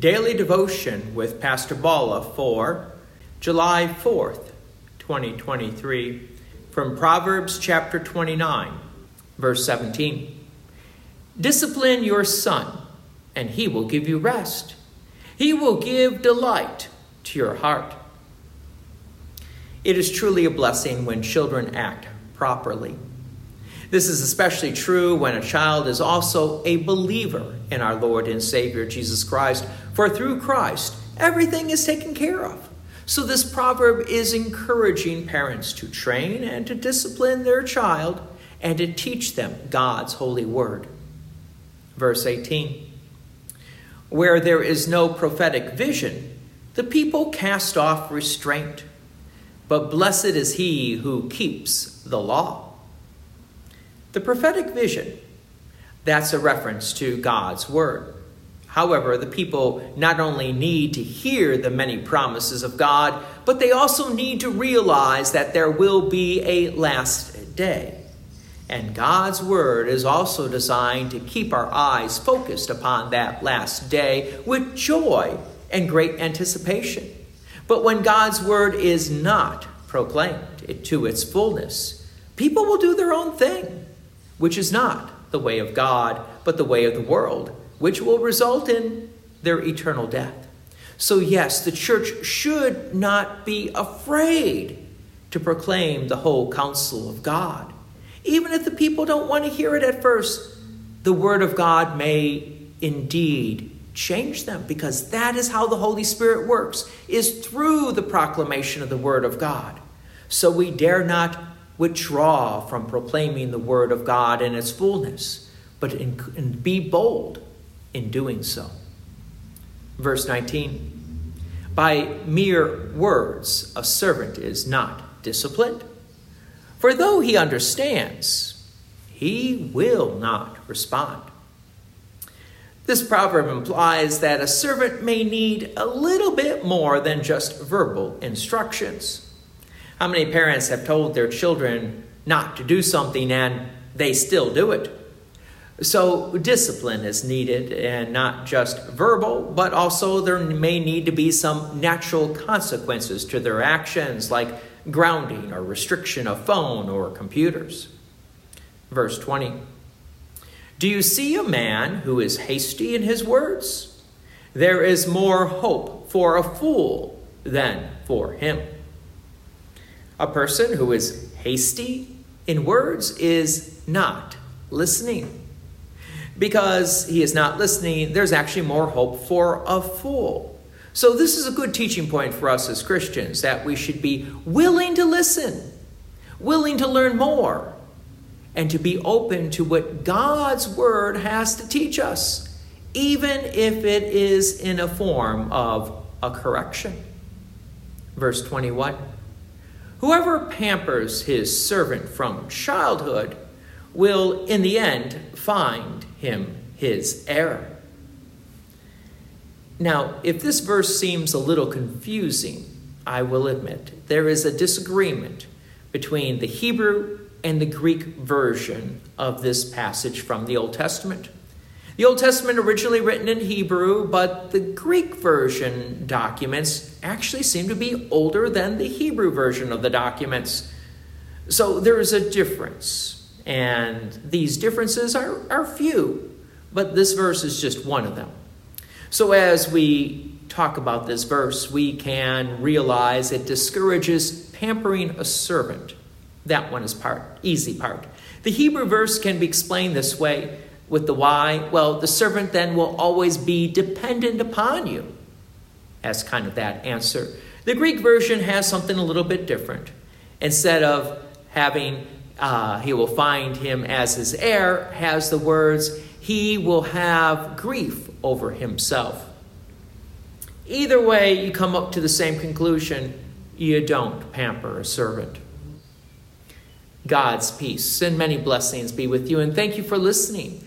Daily Devotion with Pastor Balla for July 4th, 2023, from Proverbs chapter 29, verse 17. Discipline your son, and he will give you rest. He will give delight to your heart. It is truly a blessing when children act properly. This is especially true when a child is also a believer in our Lord and Savior Jesus Christ, for through Christ, everything is taken care of. So, this proverb is encouraging parents to train and to discipline their child and to teach them God's holy word. Verse 18 Where there is no prophetic vision, the people cast off restraint, but blessed is he who keeps the law. The prophetic vision, that's a reference to God's word. However, the people not only need to hear the many promises of God, but they also need to realize that there will be a last day. And God's word is also designed to keep our eyes focused upon that last day with joy and great anticipation. But when God's word is not proclaimed to its fullness, people will do their own thing which is not the way of God, but the way of the world, which will result in their eternal death. So, yes, the church should not be afraid to proclaim the whole counsel of God. Even if the people don't want to hear it at first, the word of God may indeed change them because that is how the Holy Spirit works is through the proclamation of the word of God. So we dare not withdraw from proclaiming the word of God in its fullness, but in, in, be bold in doing so. Verse 19 By mere words, a servant is not disciplined. For though he understands, he will not respond. This proverb implies that a servant may need a little bit more than just verbal instructions. How many parents have told their children not to do something and they still do it? So, discipline is needed, and not just verbal, but also there may need to be some natural consequences to their actions, like grounding or restriction of phone or computers. Verse 20 Do you see a man who is hasty in his words? There is more hope for a fool than for him. A person who is hasty in words is not listening. Because he is not listening, there's actually more hope for a fool. So, this is a good teaching point for us as Christians that we should be willing to listen, willing to learn more, and to be open to what God's Word has to teach us, even if it is in a form of a correction. Verse 21 Whoever pampers his servant from childhood will, in the end, find him his heir. Now, if this verse seems a little confusing, I will admit there is a disagreement between the Hebrew and the Greek version of this passage from the Old Testament. The Old Testament originally written in Hebrew, but the Greek version documents actually seem to be older than the Hebrew version of the documents. So there is a difference, and these differences are, are few, but this verse is just one of them. So as we talk about this verse, we can realize it discourages pampering a servant. That one is part, easy part. The Hebrew verse can be explained this way with the why? Well, the servant then will always be dependent upon you, as kind of that answer. The Greek version has something a little bit different. Instead of having, uh, he will find him as his heir, has the words, he will have grief over himself. Either way, you come up to the same conclusion you don't pamper a servant. God's peace and many blessings be with you, and thank you for listening.